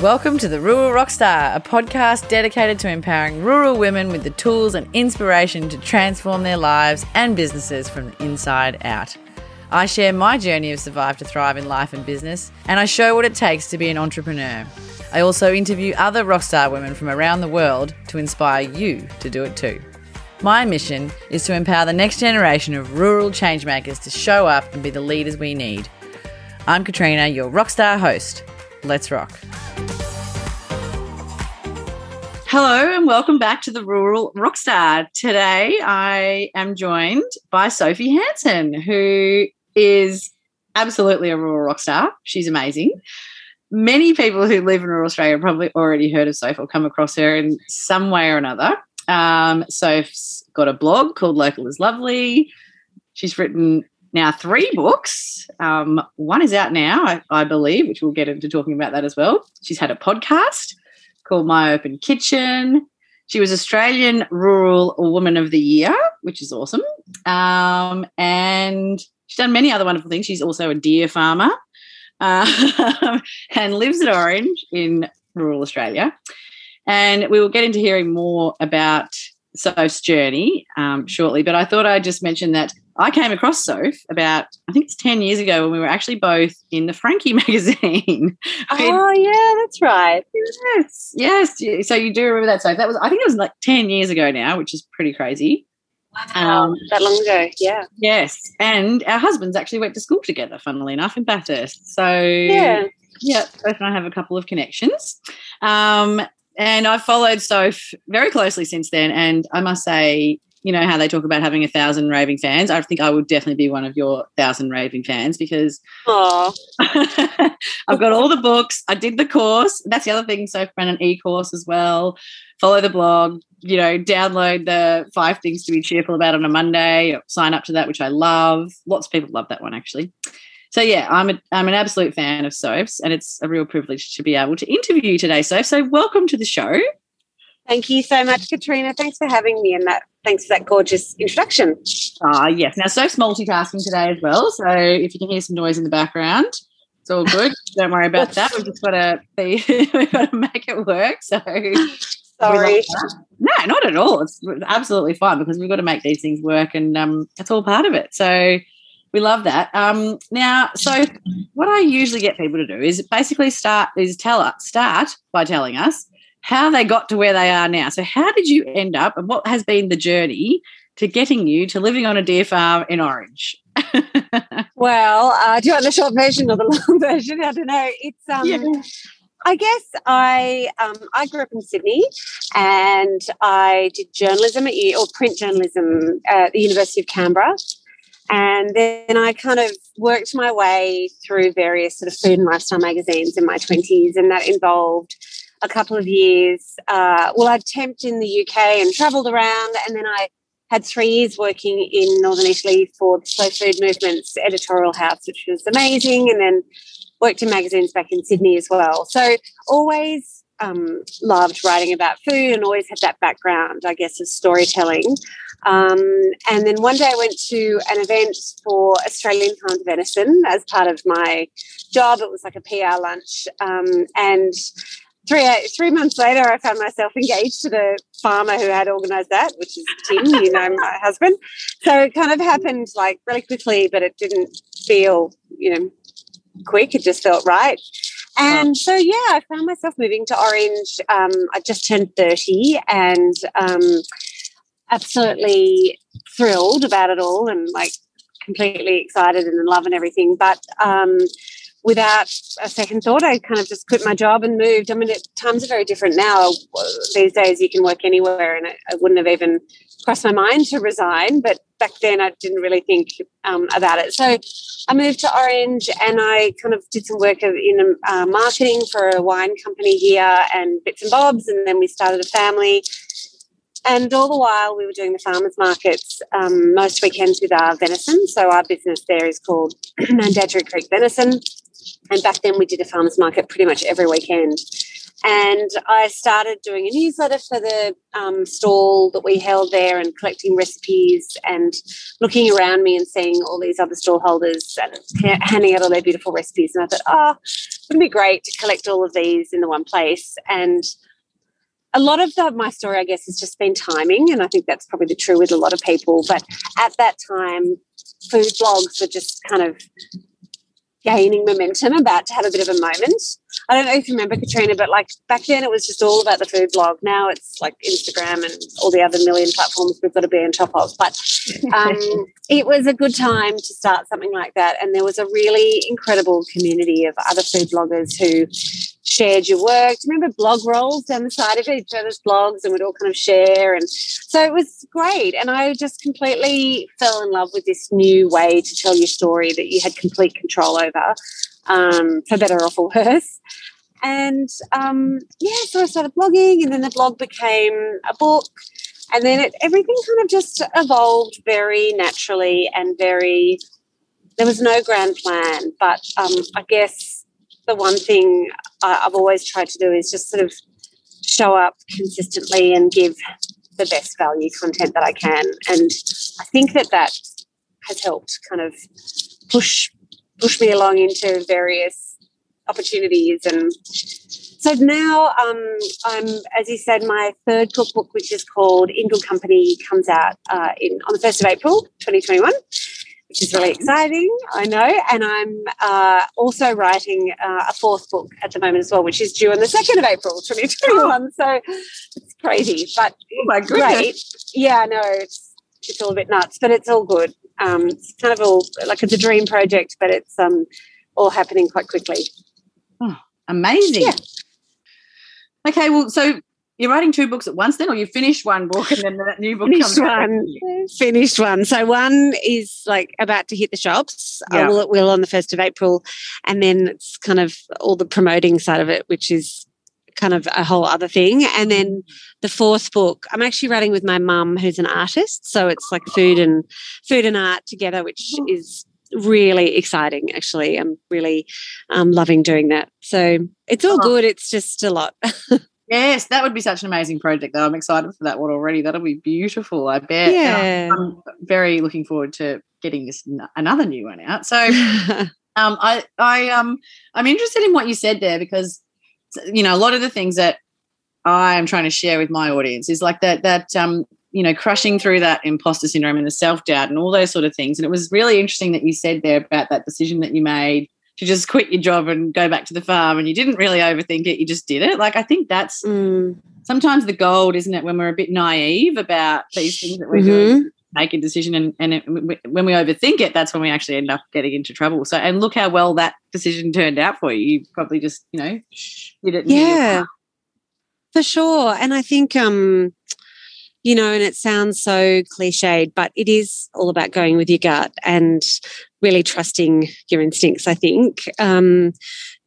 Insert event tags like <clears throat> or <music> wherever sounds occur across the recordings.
Welcome to the Rural Rockstar, a podcast dedicated to empowering rural women with the tools and inspiration to transform their lives and businesses from the inside out. I share my journey of survive to thrive in life and business, and I show what it takes to be an entrepreneur. I also interview other rockstar women from around the world to inspire you to do it too. My mission is to empower the next generation of rural changemakers to show up and be the leaders we need. I'm Katrina, your rockstar host. Let's rock. Hello and welcome back to the Rural Rockstar. Today I am joined by Sophie Hansen, who is absolutely a rural rockstar. She's amazing. Many people who live in rural Australia probably already heard of Sophie or come across her in some way or another. Um, Soph's got a blog called Local is Lovely. She's written now three books. Um, one is out now, I, I, believe, which we'll get into talking about that as well. She's had a podcast called My Open Kitchen. She was Australian Rural Woman of the Year, which is awesome. Um, and she's done many other wonderful things. She's also a deer farmer uh, <laughs> and lives at Orange in rural Australia. And we will get into hearing more about Soph's journey um, shortly. But I thought I'd just mention that I came across Soph about, I think it's 10 years ago when we were actually both in the Frankie <laughs> magazine. oh, yeah, that's right. Yes, yes. So you do remember that, Soph? That was, I think it was like 10 years ago now, which is pretty crazy. Wow, um, that long ago, yeah. Yes. And our husbands actually went to school together, funnily enough, in Bathurst. So, yeah. Yeah, both and I have a couple of connections. Um, and I've followed Soph very closely since then. And I must say, you know how they talk about having a thousand raving fans. I think I would definitely be one of your thousand raving fans because <laughs> I've got all the books. I did the course. That's the other thing. So ran an e-course as well. Follow the blog. You know, download the five things to be cheerful about on a Monday. Sign up to that, which I love. Lots of people love that one actually. So yeah, I'm a, I'm an absolute fan of Soph's, and it's a real privilege to be able to interview you today, Soph. So welcome to the show. Thank you so much, Katrina. Thanks for having me and that thanks for that gorgeous introduction. Ah, uh, yes. Now Soph's multitasking today as well. So if you can hear some noise in the background, it's all good. <laughs> Don't worry about that. We've just got to be <laughs> we've got to make it work. So sorry. No, not at all. It's absolutely fine because we've got to make these things work and um it's all part of it. So we love that. Um, now, so what I usually get people to do is basically start is tell us start by telling us how they got to where they are now. So, how did you end up, and what has been the journey to getting you to living on a deer farm in Orange? <laughs> well, uh, do you want the short version or the long <laughs> version? I don't know. It's um, yeah. I guess I um, I grew up in Sydney, and I did journalism at or print journalism at the University of Canberra. And then I kind of worked my way through various sort of food and lifestyle magazines in my 20s, and that involved a couple of years. Uh, well, I'd temped in the UK and travelled around, and then I had three years working in Northern Italy for the Slow Food Movement's editorial house, which was amazing, and then worked in magazines back in Sydney as well. So always um, loved writing about food and always had that background, I guess, of storytelling. Um, and then one day I went to an event for Australian Farmed Venison as part of my job. It was like a PR lunch. Um, and three three months later, I found myself <laughs> engaged to the farmer who had organised that, which is Tim, you know, my <laughs> husband. So it kind of happened like really quickly, but it didn't feel, you know, quick. It just felt right. And so, yeah, I found myself moving to Orange. Um, I just turned 30 and um, absolutely thrilled about it all and like completely excited and in love and everything. But um, without a second thought, I kind of just quit my job and moved. I mean, it, times are very different now. These days, you can work anywhere, and I, I wouldn't have even crossed my mind to resign. But back then, I didn't really think um, about it. So I moved to Orange, and I kind of did some work in uh, marketing for a wine company here, and bits and bobs. And then we started a family. And all the while, we were doing the farmers markets um, most weekends with our venison. So our business there is called <clears throat> Mandagery Creek Venison. And back then we did a farmers market pretty much every weekend. And I started doing a newsletter for the um, stall that we held there and collecting recipes and looking around me and seeing all these other stall holders and handing out all their beautiful recipes. And I thought, oh, wouldn't it be great to collect all of these in the one place? And a lot of the, my story, I guess, has just been timing. And I think that's probably the true with a lot of people. But at that time, food blogs were just kind of gaining momentum, about to have a bit of a moment. I don't know if you remember Katrina, but like back then it was just all about the food blog. Now it's like Instagram and all the other million platforms we've got to be on top of. But um, <laughs> it was a good time to start something like that. And there was a really incredible community of other food bloggers who shared your work. Do you remember blog rolls down the side of each other's blogs and we'd all kind of share? And so it was great. And I just completely fell in love with this new way to tell your story that you had complete control over, um, for better or for worse. And um, yeah, so I started blogging, and then the blog became a book. And then it, everything kind of just evolved very naturally and very, there was no grand plan. But um, I guess the one thing I've always tried to do is just sort of show up consistently and give the best value content that I can. And I think that that has helped kind of push push me along into various opportunities and so now um, I'm, as you said, my third cookbook, which is called In Good Company, comes out uh, in on the first of April, 2021 which is really exciting. I know. And I'm uh, also writing uh, a fourth book at the moment as well, which is due on the 2nd of April, 2021. So it's crazy, but oh my great. Yeah, I know. It's, it's all a bit nuts, but it's all good. Um, it's kind of all like it's a dream project, but it's um, all happening quite quickly. Oh, amazing. Yeah. Okay, well, so you're writing two books at once then, or you finished one book and then that new book finished comes one, out? Finished one. So one is like about to hit the shops. Yeah. Will it will on the first of April, and then it's kind of all the promoting side of it, which is kind of a whole other thing. And then the fourth book, I'm actually writing with my mum, who's an artist. So it's like food and food and art together, which is really exciting. Actually, I'm really um, loving doing that. So it's all oh. good. It's just a lot. <laughs> Yes, that would be such an amazing project. Though I'm excited for that one already. That'll be beautiful. I bet. Yeah, I'm very looking forward to getting this another new one out. So, <laughs> um, I I um I'm interested in what you said there because you know a lot of the things that I am trying to share with my audience is like that that um you know crushing through that imposter syndrome and the self doubt and all those sort of things. And it was really interesting that you said there about that decision that you made to just quit your job and go back to the farm and you didn't really overthink it you just did it. Like i think that's mm. sometimes the gold isn't it when we're a bit naive about these things that we're mm-hmm. doing make a decision and, and it, when we overthink it that's when we actually end up getting into trouble. So and look how well that decision turned out for you. You probably just you know did it yeah. for sure. And i think um you know, and it sounds so cliched, but it is all about going with your gut. And really trusting your instincts, I think. Um,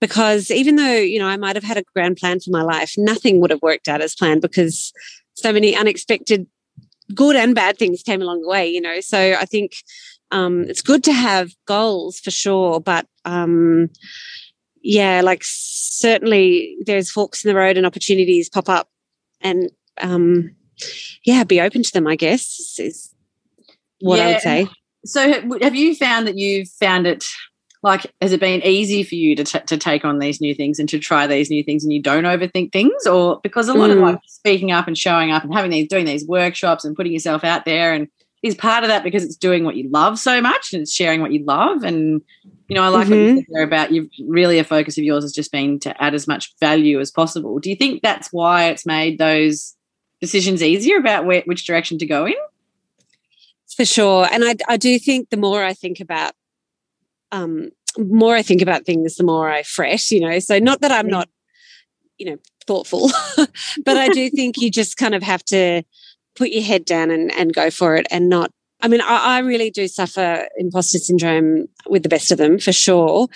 because even though, you know, I might have had a grand plan for my life, nothing would have worked out as planned because so many unexpected good and bad things came along the way, you know. So I think um, it's good to have goals for sure, but um, yeah, like certainly there's forks in the road and opportunities pop up, and um, yeah, be open to them. I guess is what yeah. I would say. So, have you found that you've found it like has it been easy for you to t- to take on these new things and to try these new things and you don't overthink things or because a lot mm. of like speaking up and showing up and having these doing these workshops and putting yourself out there and is part of that because it's doing what you love so much and it's sharing what you love and you know I like mm-hmm. what you mm-hmm. said there about you really a focus of yours has just been to add as much value as possible do you think that's why it's made those decisions easier about where, which direction to go in for sure. And I, I do think the more I think about, um, more I think about things, the more I fret, you know. So not that I'm not, you know, thoughtful, <laughs> but I do think you just kind of have to put your head down and, and go for it and not I mean, I, I, really do suffer imposter syndrome with the best of them for sure.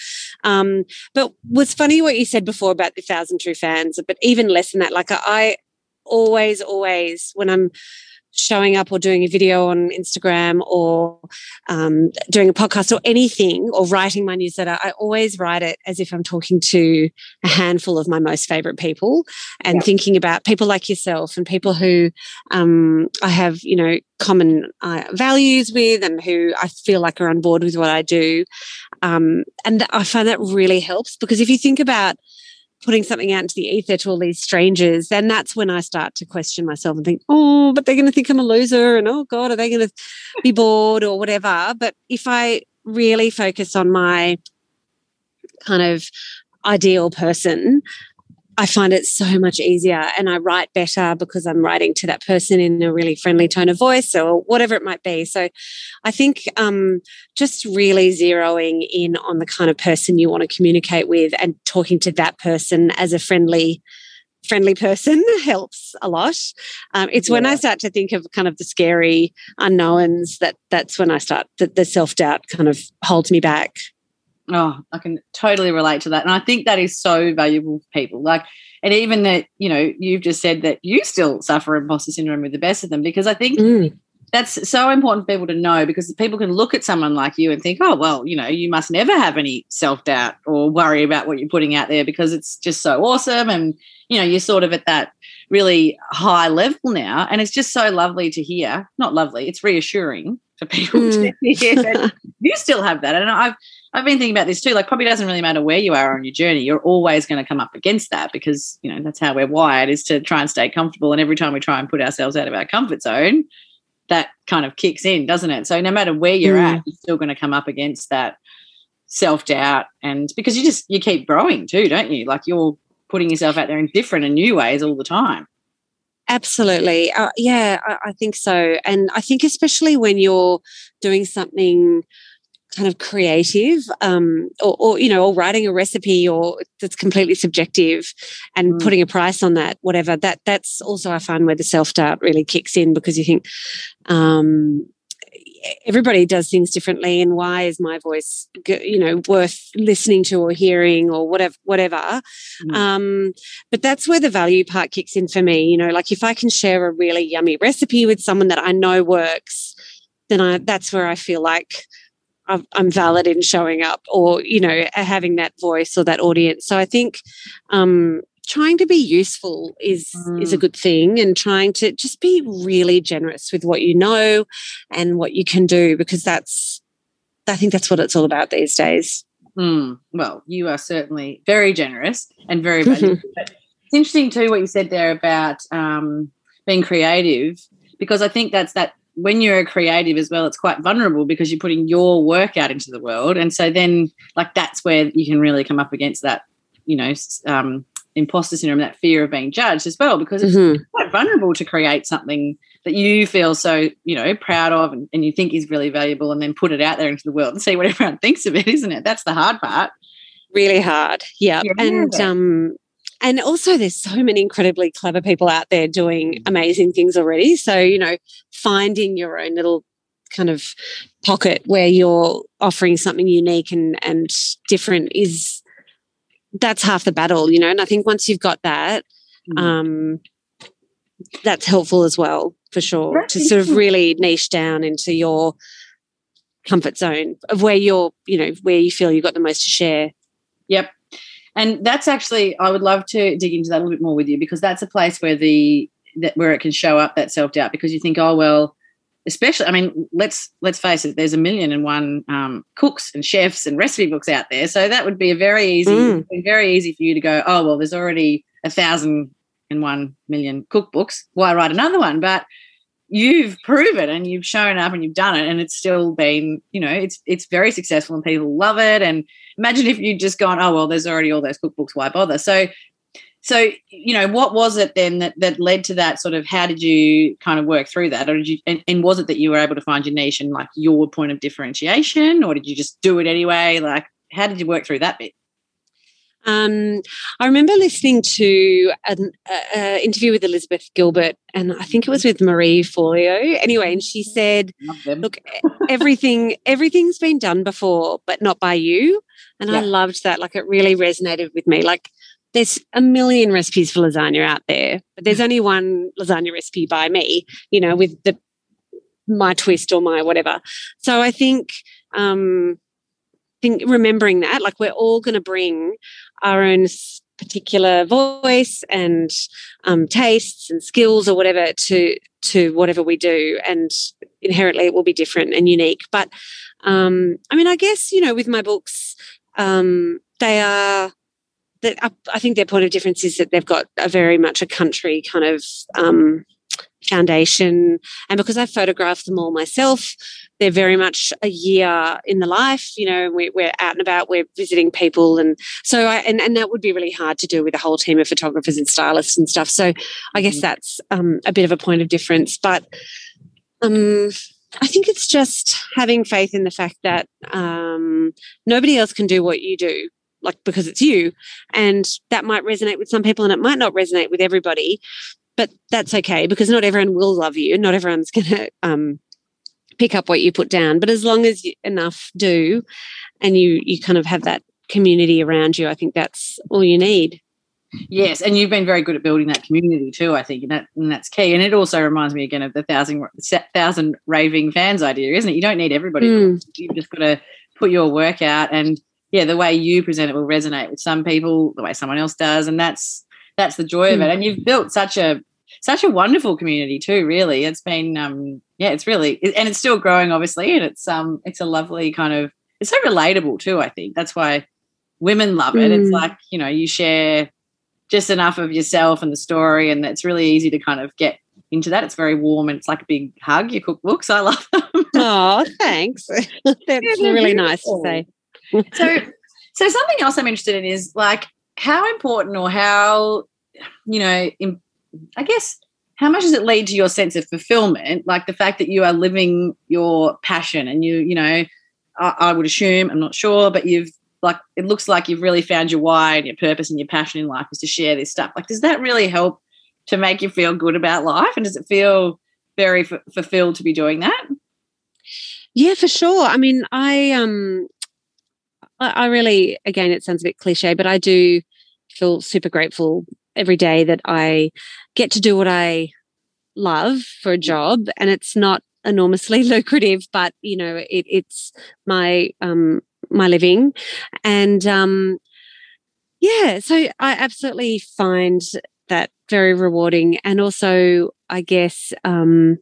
Um, but was funny what you said before about the thousand true fans, but even less than that, like I, I always, always, when I'm showing up or doing a video on Instagram or um, doing a podcast or anything or writing my newsletter, I always write it as if I'm talking to a handful of my most favorite people and yeah. thinking about people like yourself and people who um, I have, you know, common uh, values with and who I feel like are on board with what I do. Um, and I find that really helps because if you think about putting something out into the ether to all these strangers, then that's when I start to question myself and think, oh, but they're going to think I'm a loser. And oh, God, are they going to be bored or whatever? But if I really focus on my kind of ideal person, I find it so much easier and I write better because I'm writing to that person in a really friendly tone of voice or whatever it might be. So I think um, just really zeroing in on the kind of person you want to communicate with and talking to that person as a friendly friendly person <laughs> helps a lot. Um, it's yeah. when I start to think of kind of the scary unknowns that that's when I start that the self doubt kind of holds me back. Oh, I can totally relate to that. And I think that is so valuable for people. Like, and even that, you know, you've just said that you still suffer imposter syndrome with the best of them because I think mm. that's so important for people to know because people can look at someone like you and think, oh, well, you know, you must never have any self doubt or worry about what you're putting out there because it's just so awesome. And, you know, you're sort of at that really high level now. And it's just so lovely to hear. Not lovely, it's reassuring for people mm. <laughs> to hear that you still have that. And I've, I've been thinking about this too. Like, probably doesn't really matter where you are on your journey. You're always going to come up against that because you know that's how we're wired is to try and stay comfortable. And every time we try and put ourselves out of our comfort zone, that kind of kicks in, doesn't it? So no matter where you're mm. at, you're still going to come up against that self doubt, and because you just you keep growing too, don't you? Like you're putting yourself out there in different and new ways all the time. Absolutely. Uh, yeah, I, I think so. And I think, especially when you're doing something kind of creative um, or, or, you know or writing a recipe or that's completely subjective and mm. putting a price on that whatever that that's also i find where the self-doubt really kicks in because you think um, everybody does things differently and why is my voice you know worth listening to or hearing or whatever whatever mm. um, but that's where the value part kicks in for me you know like if i can share a really yummy recipe with someone that i know works then i that's where i feel like I'm valid in showing up or, you know, having that voice or that audience. So I think um, trying to be useful is mm. is a mm. good thing and trying to just be really generous with what you know and what you can do because that's I think that's what it's all about these days. Mm. Well, you are certainly very generous and very <laughs> valuable. it's interesting too what you said there about um, being creative because I think that's that when you're a creative as well, it's quite vulnerable because you're putting your work out into the world. And so then, like, that's where you can really come up against that, you know, um, imposter syndrome, that fear of being judged as well, because it's mm-hmm. quite vulnerable to create something that you feel so, you know, proud of and, and you think is really valuable and then put it out there into the world and see what <laughs> everyone thinks of it, isn't it? That's the hard part. Really hard. Yeah. yeah. And um and also there's so many incredibly clever people out there doing mm. amazing things already. So you know finding your own little kind of pocket where you're offering something unique and and different is that's half the battle you know? And i think once you've got that mm. um that's helpful as well for sure to sort of really niche down into your comfort zone of where you're you know where you feel you've got the most to share. Yep and that's actually I would love to dig into that a little bit more with you because that's a place where the that where it can show up that self doubt because you think oh well especially I mean let's let's face it there's a million and one um, cooks and chefs and recipe books out there. So that would be a very easy mm. very easy for you to go oh well there's already a thousand and one million cookbooks. Why write another one? But you've proven and you've shown up and you've done it and it's still been you know it's it's very successful and people love it. And imagine if you'd just gone oh well there's already all those cookbooks. Why bother? So so you know what was it then that that led to that sort of how did you kind of work through that? Or did you and, and was it that you were able to find your niche and like your point of differentiation? Or did you just do it anyway? Like how did you work through that bit um, I remember listening to an uh, interview with Elizabeth Gilbert, and I think it was with Marie Forleo. Anyway, and she said, "Look, everything everything's been done before, but not by you." And yeah. I loved that. Like, it really resonated with me. Like, there's a million recipes for lasagna out there, but there's only one lasagna recipe by me, you know, with the my twist or my whatever. So I think um think remembering that like we're all going to bring our own particular voice and um, tastes and skills or whatever to to whatever we do and inherently it will be different and unique but um, i mean i guess you know with my books um, they are that I think their point of difference is that they've got a very much a country kind of um, foundation. And because I photographed them all myself, they're very much a year in the life. You know, we, are out and about, we're visiting people. And so, I, and, and that would be really hard to do with a whole team of photographers and stylists and stuff. So I guess mm-hmm. that's um, a bit of a point of difference. But um, I think it's just having faith in the fact that um, nobody else can do what you do like because it's you and that might resonate with some people and it might not resonate with everybody but that's okay because not everyone will love you not everyone's going to um, pick up what you put down but as long as you, enough do and you you kind of have that community around you i think that's all you need Yes, and you've been very good at building that community too. I think, and, that, and that's key. And it also reminds me again of the thousand thousand raving fans idea, isn't it? You don't need everybody. Mm. You've just got to put your work out, and yeah, the way you present it will resonate with some people, the way someone else does, and that's that's the joy mm. of it. Hmm. And you've built such a such a wonderful community too. Really, it's been um, yeah, it's really and it's still growing, obviously, and it's um, it's a lovely kind of it's so relatable too. I think that's why women love it. Mm. It's like you know you share just enough of yourself and the story, and it's really easy to kind of get into that. It's very warm and it's like a big hug. Your cookbooks, I love them. <laughs> oh, thanks. <laughs> That's yeah, really nice to say. so, so something else I'm interested in is like how important or how you know, in, I guess how much does it lead to your sense of fulfillment? Like the fact that you are living your passion and you, you know, I, I would assume, I'm not sure, but you've like it looks like you've really found your why and your purpose and your passion in life is to share this stuff. Like, does that really help to make you feel good about life? And does it feel very f- fulfilled to be doing that? Yeah, for sure. I mean, I um, I, I really, again, it sounds a bit cliche, but I do feel super grateful every day that I get to do what I love for a job, and it's not enormously <laughs> lucrative, but you know, it, it's my um my living. And um, yeah, so I absolutely find that very rewarding. And also, I guess um,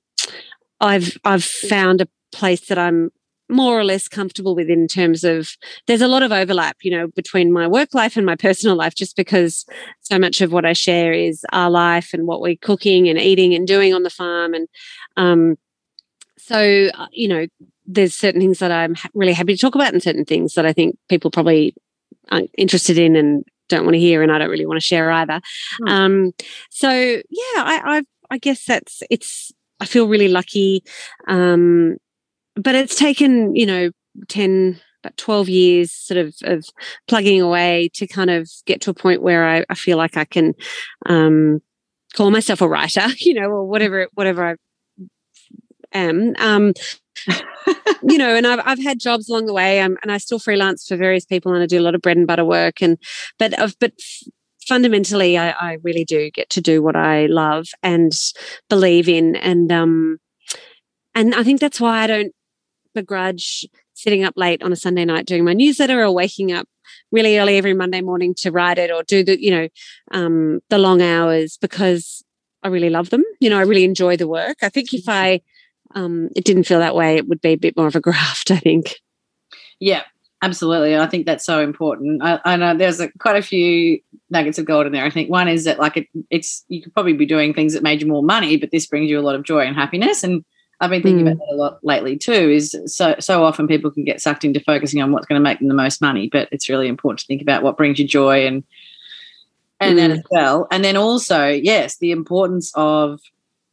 I've I've found a place that I'm more or less comfortable with in terms of there's a lot of overlap you know between my work life and my personal life just because so much of what i share is our life and what we're cooking and eating and doing on the farm and um, so uh, you know there's certain things that I'm really happy to talk about and certain things that I think people probably aren't interested in and don't want to hear and I don't really want to share either. Mm. Um, so yeah, I, I, I guess that's it's. I feel really lucky, um, but it's taken you know ten about 12 years sort of of plugging away to kind of get to a point where I, I feel like I can um, call myself a writer, <laughs> you know, or whatever whatever I am. Um, you know, and I've I've had jobs along the way, um, and I still freelance for various people, and I do a lot of bread and butter work. And but of but fundamentally, I, I really do get to do what I love and believe in, and um, and I think that's why I don't begrudge sitting up late on a Sunday night doing my newsletter or waking up really early every Monday morning to write it or do the you know um, the long hours because I really love them. You know, I really enjoy the work. I think if I um, it didn't feel that way, it would be a bit more of a <laughs> graft, I think. Yeah, absolutely. I think that's so important. I, I know there's a, quite a few nuggets of gold in there. I think one is that like it, it's you could probably be doing things that made you more money, but this brings you a lot of joy and happiness. And I've been thinking mm. about that a lot lately too. Is so so often people can get sucked into focusing on what's going to make them the most money, but it's really important to think about what brings you joy and and mm. that as well. And then also, yes, the importance of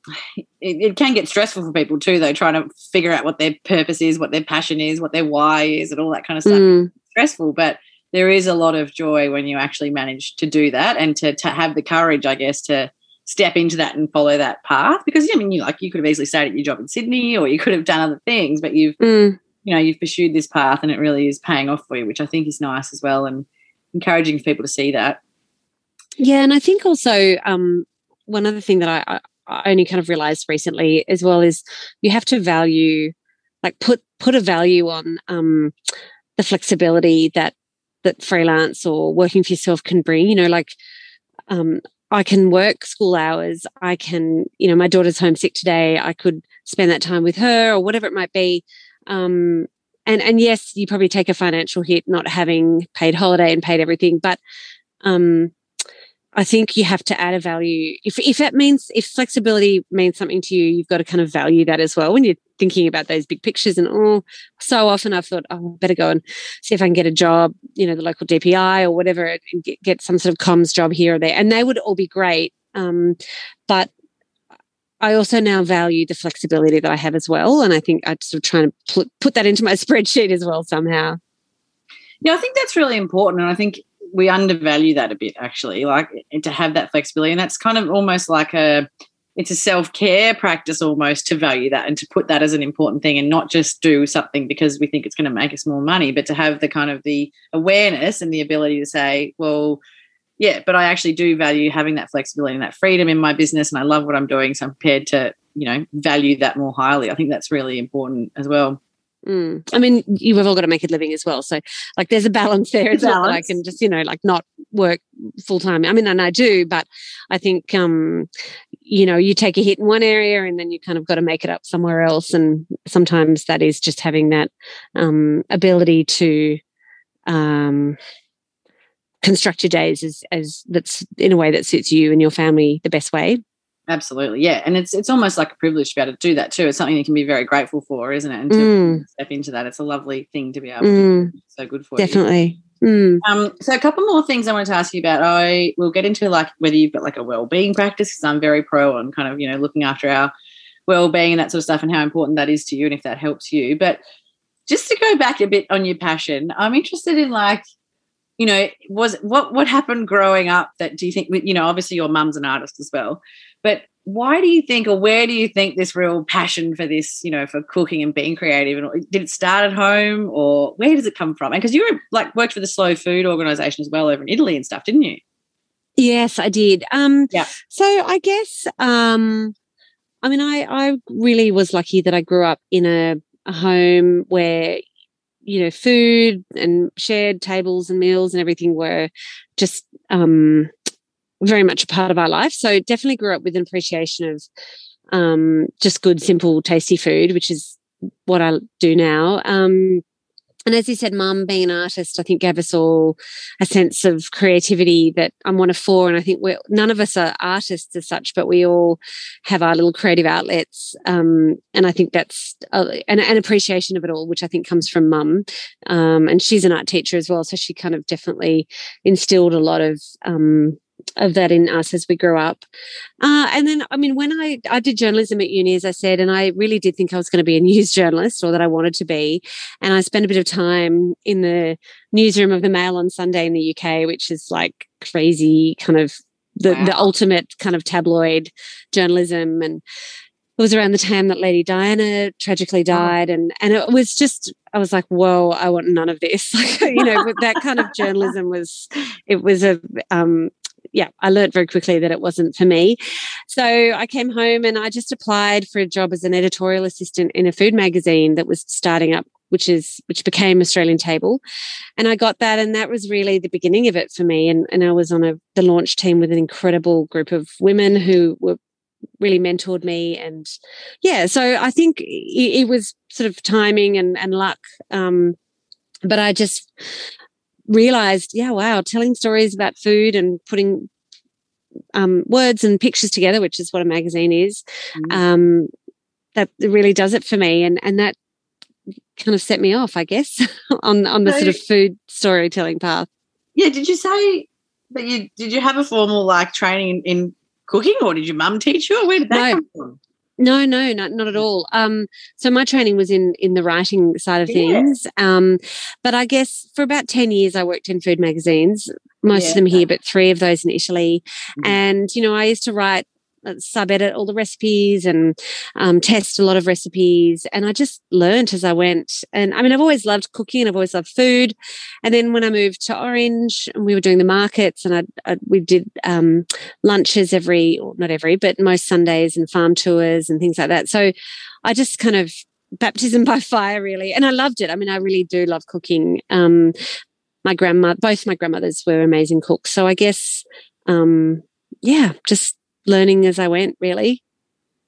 <sighs> it, it, can get stressful for people too, though, trying to figure out what their purpose is, what their passion is, what their why is, and all that kind of stuff. Mm. stressful, but there is a lot of joy when you actually manage to do that and to, to have the courage, I guess, to step into that and follow that path. Because I mean, you like you could have easily stayed at your job in Sydney, or you could have done other things, but you've mm. you know you've pursued this path, and it really is paying off for you, which I think is nice as well, and encouraging for people to see that. Yeah, and I think also um, one other thing that I, I only kind of realized recently as well is you have to value, like put put a value on um, the flexibility that that freelance or working for yourself can bring. You know, like um, I can work school hours. I can, you know, my daughter's homesick today. I could spend that time with her or whatever it might be. Um, and and yes, you probably take a financial hit not having paid holiday and paid everything, but um, I think you have to add a value. If if that means if flexibility means something to you, you've got to kind of value that as well when you're thinking about those big pictures. And oh, so often I've thought, oh, I better go and see if I can get a job, you know, the local DPI or whatever, and get, get some sort of comms job here or there. And they would all be great. Um, but I also now value the flexibility that I have as well. And I think I'm sort of trying to put, put that into my <laughs> spreadsheet as well somehow. Yeah, I think that's really important. And I think we undervalue that a bit actually like to have that flexibility. And that's kind of almost like a it's a self-care practice almost to value that and to put that as an important thing and not just do something because we think it's going to make us more money but to have the kind of the awareness and the ability to say well yeah but i actually do value having that flexibility and that freedom in my business and i love what i'm doing so i'm prepared to you know value that more highly. I think that's really important as well Mm. I mean, you've all got to make a living as well. So, like, there's a balance there. It's balance. not that I can just, you know, like not work full time. I mean, and I do, but I think, um, you know, you take a hit in one area and then you kind of got to make it up somewhere else. And sometimes that is just having that um, ability to um, construct your days as, as that's in a way that suits you and your family the best way. Absolutely, yeah, and it's it's almost like a privilege to be able to do that too. It's something you can be very grateful for, isn't it? And to mm. step into that, it's a lovely thing to be able mm. to. Do. So good for definitely. you. Definitely. Mm. Um, so a couple more things I wanted to ask you about. I will get into like whether you've got like a well-being practice because I'm very pro on kind of you know looking after our well-being and that sort of stuff and how important that is to you and if that helps you. But just to go back a bit on your passion, I'm interested in like you know was what what happened growing up that do you think you know obviously your mum's an artist as well but why do you think, or where do you think this real passion for this, you know, for cooking and being creative, and did it start at home, or where does it come from? And because you were like worked for the Slow Food Organization as well over in Italy and stuff, didn't you? Yes, I did. Um, yeah. So I guess, um, I mean, I I really was lucky that I grew up in a, a home where you know food and shared tables and meals and everything were just um very much a part of our life. So definitely grew up with an appreciation of um, just good, simple, tasty food, which is what I do now. Um, and as you said, mum being an artist, I think gave us all a sense of creativity that I'm one of four. And I think we're, none of us are artists as such, but we all have our little creative outlets. Um, and I think that's a, an, an, appreciation of it all, which I think comes from mum. Um, and she's an art teacher as well. So she kind of definitely instilled a lot of um, of that in us as we grew up. Uh, and then, I mean, when I, I did journalism at uni, as I said, and I really did think I was going to be a <laughs> news journalist or that I wanted to be. And I spent a bit of time in the newsroom of the Mail on Sunday in the UK, which is like crazy kind of the, wow. the ultimate kind of tabloid journalism. And it was around the time that Lady Diana tragically oh. died, and and it was just I was like, whoa, I want none of this. Like, <laughs> you know, that kind of <laughs> journalism was it was a um, yeah, I learned very quickly that it wasn't for me. So I came home and I just applied for a job as an editorial assistant in a food magazine that was starting up which is which became Australian Table, and I got that, and that was really the beginning of it for me. And and I was on a the launch team with an incredible group of women who were really mentored me, and yeah, so I think it, it was sort of timing and and luck. Um, but I just realized, yeah, wow, telling stories about food and putting um, words and pictures together, which is what a magazine is, mm. um, that really does it for me. And and that kind of set me off, I guess, <laughs> on on the so, sort of food storytelling path. Yeah. Did you say that you did you have a formal like training in, in cooking, or did your mum teach you, or where did that no. come from? No, no, not, not at all. Um, so my training was in in the writing side of things. Um, but I guess for about 10 years I worked in food magazines, most yeah. of them here, but three of those in Italy. Mm-hmm. And, you know, I used to write sub edit all the recipes and um, test a lot of recipes. And I just learned as I went. And I mean, I've always loved cooking and I've always loved food. And then when I moved to Orange and we were doing the markets and I, I we did um, lunches every, not every, but most Sundays and farm tours and things like that. So I just kind of baptism by <laughs> fire really and i loved it i mean i really do love cooking um my grandma both my grandmothers were amazing cooks so i guess um yeah just learning as i went really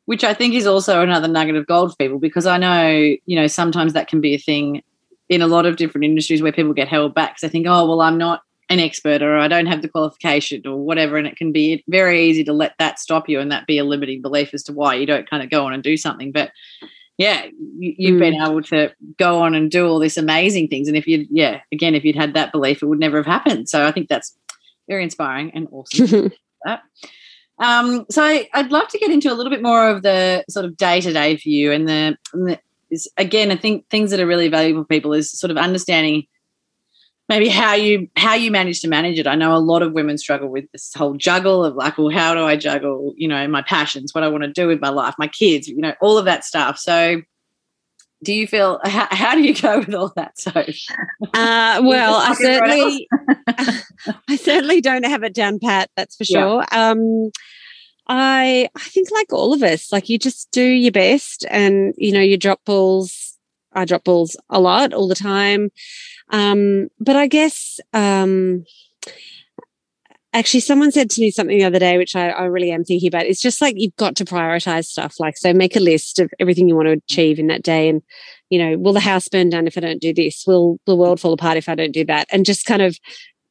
which i think is also another nugget of gold for people because i know you know sometimes that can be a thing in a lot of different industries where people get held back because they think oh well i'm not an expert or I don't have the qualification or whatever. And it can be very easy to let that stop you and that be a limiting belief as to why you don't kind of go on and do something. But yeah, you, have mm. been able to go on and do all these amazing things. And if you, yeah, again, if you'd had that belief, it would never have happened. So I think that's very inspiring and awesome. <laughs> that. Um, so I'd love to get into a little bit more of the sort of day to day for you. And the, and the is, again, I think things that are really valuable for people is sort of understanding maybe how you how you manage to manage it. I know a lot of women struggle with this whole juggle of like, well, how do I juggle, you know, my passions, what I want to do with my life, my kids, you know, all of that stuff. So do you feel <laughs> how, how do you go with all that so uh, <laughs> well i certainly <laughs> i certainly don't have it down pat that's for sure. Yeah. um, i i think like all of us like you just do your best and you know you drop balls i drop balls a lot all the time. Um, but I guess um, actually someone said to me something the other day, which I, I, really am thinking about. It's just like you've got to prioritize stuff. Like, so make a list of everything you want to achieve in that day. And, you know, will the house burn down if I don't do this? Will the world fall apart if I don't do that? And just kind of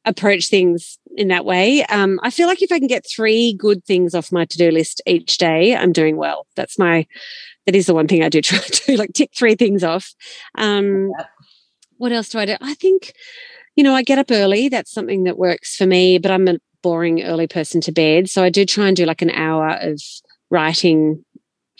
approach things in that way. Um, I feel like if I can get three good things off my to do list each day, I'm doing well. That's my, that is the one thing I do <laughs> try to like tick three things off. Um, what else do I do? I think, you know, I get up early. That's something that works for me, but I'm a boring early person to bed. So I do try and do like an hour of writing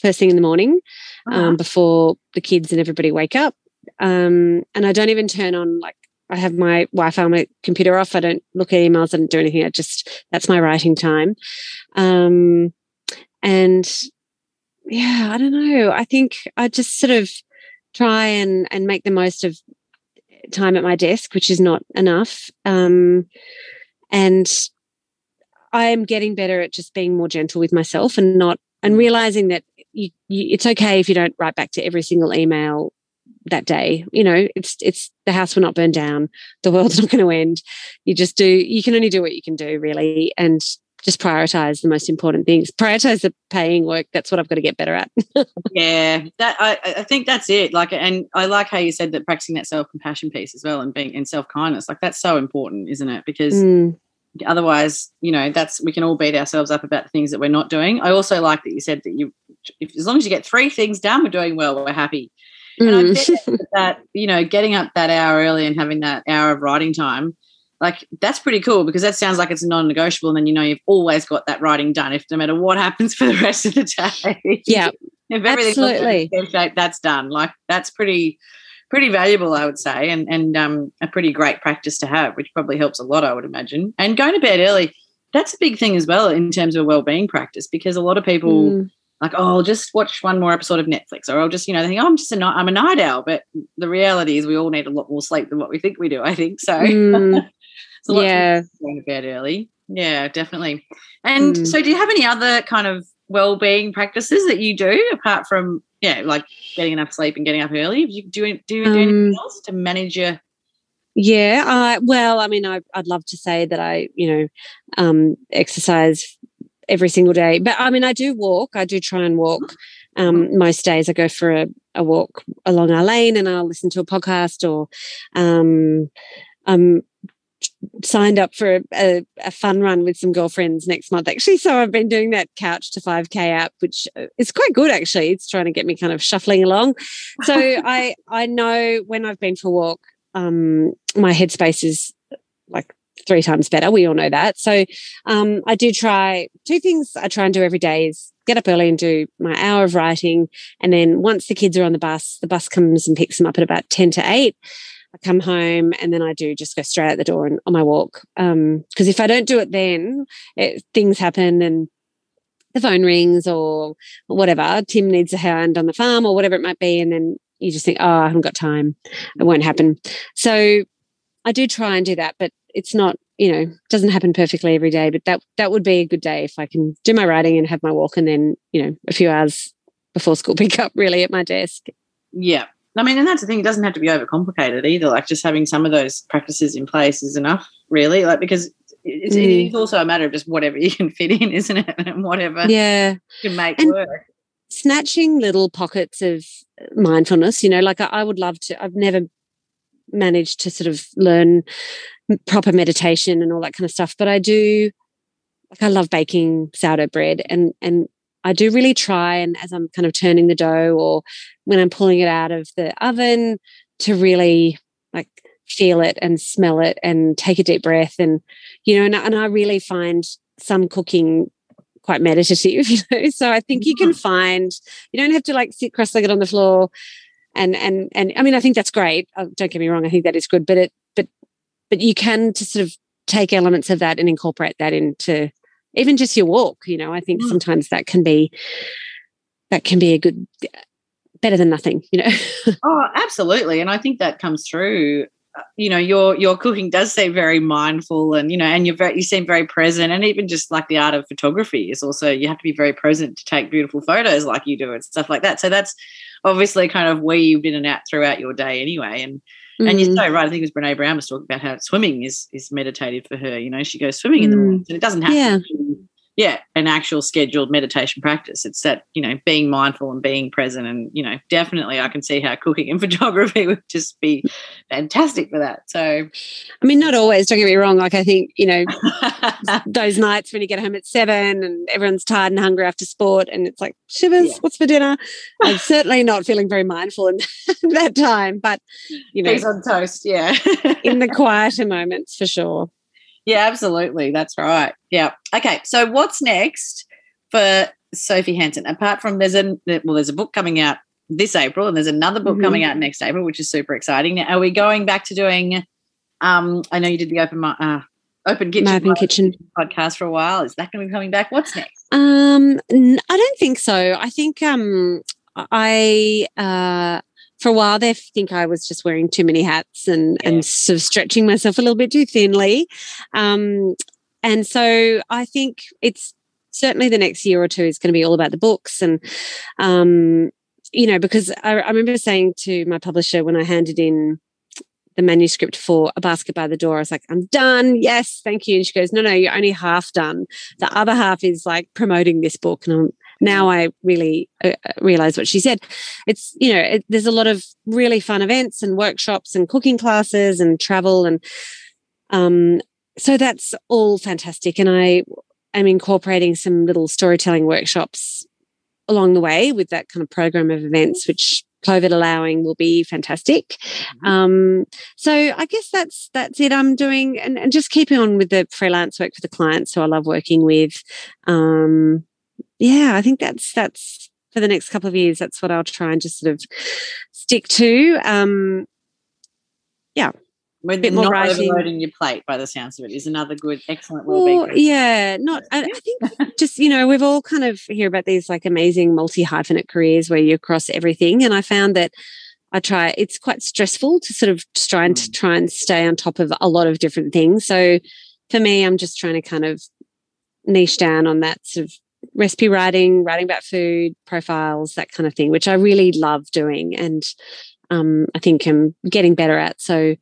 first thing in the morning uh-huh. um, before the kids and everybody wake up. Um, and I don't even turn on like I have my Wi-Fi on my computer off. I don't look at emails. I don't do anything. I just that's my writing time. Um, and yeah, I don't know. I think I just sort of try and and make the most of time at my desk, which is not enough. Um, and I am getting better at just being more gentle with myself and not and realizing that you, you, it's okay if you don't write back to every single email that day. You know, it's it's the house will not burn down, the world's <laughs> not going to end. You just do. You can only do what you can do, really, and just prioritize the most important things prioritize the paying work that's what i've got to get better at <laughs> yeah that I, I think that's it like and i like how you said that practicing that self-compassion piece as well and being in self-kindness like that's so important isn't it because mm. Otherwise you know that's we can all beat ourselves up about the things that we're not doing. I also like that you said that you if, as long as you get three things done we're doing well we're happy. And mm. i bet that you know getting up that hour early and having that hour of writing time like that's pretty cool because that sounds like it's non-negotiable and then you know you've always got that writing done if no matter what happens <laughs> for the rest of the day. Yeah <laughs> if absolutely. shape, that's done. Like that's pretty pretty valuable i would say and and um, a pretty great practice to have which probably helps a lot i would imagine and going to bed early that's a big thing as well in terms of well-being practice because a lot of people mm. like oh i'll just watch one more episode of netflix or i'll just you know they think oh i'm just a night i'm a night owl but the reality is we all need a lot more sleep than what we think we do i think so mm. <laughs> So yeah, going to bed early. Yeah, definitely. And mm. so, do you have any other kind of well-being practices that you do apart from yeah, like getting enough sleep and getting up early? Do you do, do, do um, anything else to manage your yeah, uh, well, I mean, I, would love to say that I, you know, um, exercise every single day, but I mean, I do walk. I do try and walk. Um, most days, I go for a, a, walk along our lane, and I'll listen to a podcast, or um, um, signed up for a, a, fun run with some girlfriends next month. Actually so i've been doing that couch to 5k app which uh, is quite good actually. It's trying to get me kind of shuffling along. So <laughs> i i know when i've been for a walk um my headspace is like three times better. We all know that. So um i do try two things i try and do every day is get up early and do my hour of writing. And then once the kids are on the bus the bus comes and picks them up at about 10 to 8 I come home and then I do just go straight out the door and on my walk. Because um, if I don't do it then, it, things happen and the phone rings or whatever. Tim needs a hand on the farm or whatever it might be, and then you just think, oh, I haven't got time. It won't happen. So I do try and do that, but it's not, you know, doesn't happen perfectly every day. But that that would be a good day if I can do my writing and have my walk, and then you know, a few hours before school <laughs> pick up really at my desk. Yeah. I mean, and that's the thing; it doesn't have to be overcomplicated either. Like just having some of those practices in place is enough, really. Like because it's, mm. it is also a matter of just whatever you can fit in, <laughs> isn't it? And whatever yeah can make and work. Snatching little pockets of mindfulness, you know, like I, I would love to. I've never managed to sort of learn proper meditation and all that kind of stuff, but I do. Like I love baking sourdough bread, and and I do really try. And as I'm kind of turning the dough, or when I'm pulling it out of the oven, to really like feel it and smell it and take a deep breath and you know and, and i really find some cooking quite meditative <laughs> you know so i think you can find you don't have to like sit cross-legged on the floor and and and i mean i think that's great uh, don't get me wrong i think that is good but it but but you can just sort of take elements of that and incorporate that into even just your walk you know i think mm. sometimes that can be that can be a good better than nothing you know <laughs> oh absolutely and i think that comes through you know your your cooking does seem very mindful and you know and you're very you seem very present and even just like the art of photography is also you have to be very present to take beautiful photos like you do and stuff like that so that's obviously kind of weaved in and out throughout your day anyway and mm. and you're so right I think it was Brene Brown was talking about how swimming is is meditative for her you know she goes swimming in the morning and it doesn't have yeah. to be yeah, an actual scheduled meditation practice. It's that, you know, being mindful and being present. And, you know, definitely I can see how cooking and <laughs> photography would just be fantastic for that. So, I mean, not always, don't get me wrong. Like, I think, you know, <laughs> those nights when you get home at seven and everyone's tired and hungry after sport and it's like, shivers, yeah. what's for dinner? I'm <laughs> certainly not feeling very mindful in that time, but, you know, Peas on toast. Yeah. in the quieter moments for sure. Yeah, absolutely. That's right. Yeah. Okay. So what's next for Sophie Hansen? Apart from there's a well, there's a book coming out this April, and there's another book mm-hmm. coming out next April, which is super exciting. Now, are we going back to doing? Um, I know you did the open uh, open kitchen, open kitchen podcast for a while. Is that going to be coming back? What's next? Um, I don't think so. I think um, I uh, for a while they think I was just wearing too many hats and yeah. and sort of stretching myself a little bit too thinly. Um, and so I think it's certainly the next year or two is going to be all about the books and um, you know because I, I remember saying to my publisher when I handed in the manuscript for a basket by the door. I was like, I'm done. Yes, thank you. And she goes, No, no, you're only half done. The other half is like promoting this book. And I'm now I really uh, uh, realize what she said. It's, you know, it, there's a lot of really fun events and workshops and cooking classes and travel. And um, so that's all fantastic. And I am incorporating some little storytelling workshops along the way with that kind of program of events, which COVID allowing will be fantastic. Mm-hmm. Um, so I guess that's that's it. I'm doing and, and, just keeping on with the freelance work for the clients who I love working with. Um, yeah, I think that's that's for the next couple of years. That's what I'll try and just sort of stick to. Um, yeah. With bit more not writing. overloading your plate, by the sounds of it, is another good, excellent well-being. Well, yeah, not. I, I think <laughs> just you know we've all kind of hear about these like amazing multi hyphenate careers where you cross everything, and I found that I try. It's quite stressful to sort of try and mm. try and stay on top of a lot of different things. So for me, I'm just trying to kind of niche down on that sort of recipe writing, writing about food, profiles, that kind of thing, which I really love doing. And um, I think I'm getting better at. So,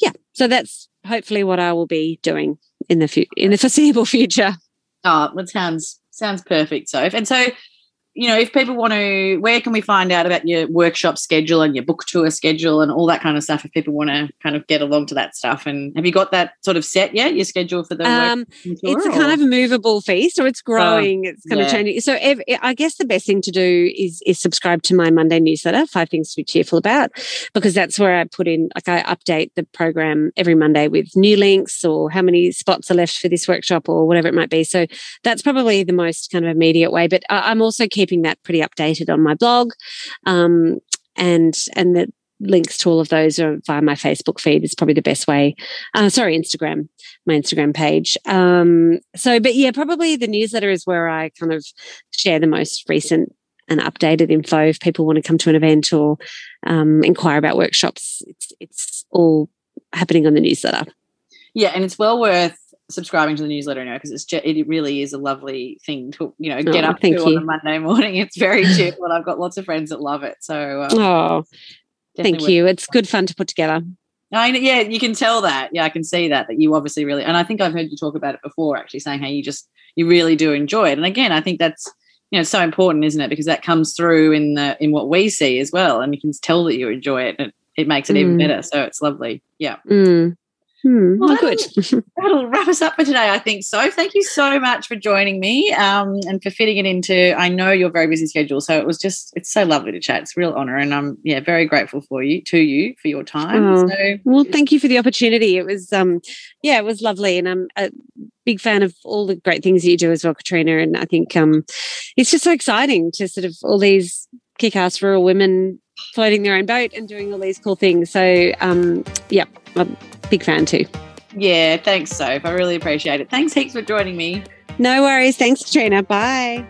yeah, so that's hopefully what I will be doing in the fu- in the foreseeable <laughs> future. Oh, that sounds sounds perfect, Soph. And so you know, if people want to, where can we find out about your workshop schedule and your book tour schedule and all that kind of stuff? If people want to kind of get along to that stuff, and have you got that sort of set yet? Your schedule for the um, tour, it's a or? kind of a movable feast, or it's oh, growing. it's kind yeah. of changing. So, if, I guess the best thing to do is is subscribe to my Monday newsletter, Five Things to Be Cheerful About, because that's where I put in, like, I update the program every Monday with new links or how many spots are left for this workshop or whatever it might be. So that's probably the most kind of immediate way. But I'm also keeping that pretty updated on my blog. Um, and and the links to all of those are via my Facebook feed. Is probably the best way. Uh, sorry, Instagram, my Instagram page. Um, so, but yeah, probably the newsletter is where I kind of share the most recent and updated info if people want to come to an event or um, inquire about workshops. It's it's all happening on the newsletter. Yeah, and it's well worth subscribing to the newsletter now because it's just, it really is a lovely thing to you know get oh, up to you. on a Monday morning. It's very <laughs> chill, and I've got lots of friends that love it. So um, oh, thank you. It's good fun to put together. I, yeah, you can tell that. Yeah, I can see that that you obviously really, and I think I've heard you talk about it before, actually saying how you just you really do enjoy it. And again, I think that's you know so important, isn't it? Because that comes through in the in what we see as well, and you can tell that you enjoy it. And it, it makes it mm. even better. So it's lovely. Yeah. Mm. Hmm, well, good. that'll wrap us up for today, I think. So, thank you so much for joining me um, and for fitting it into. I know your very busy schedule, so it was just it's so lovely to chat. It's a real honor, and I'm yeah very grateful for you to you for your time. Oh, so, well, thank you for the opportunity. It was um yeah, it was lovely, and I'm a big fan of all the great things you do as well, Katrina. And I think um it's just so exciting to sort of all these kick-ass rural women floating their own boat and doing all these cool things. So um yeah. I'm, big fan too. Yeah, thanks, Soph. I really appreciate it. Thanks heaps for joining me. No worries. Thanks, Katrina. Bye.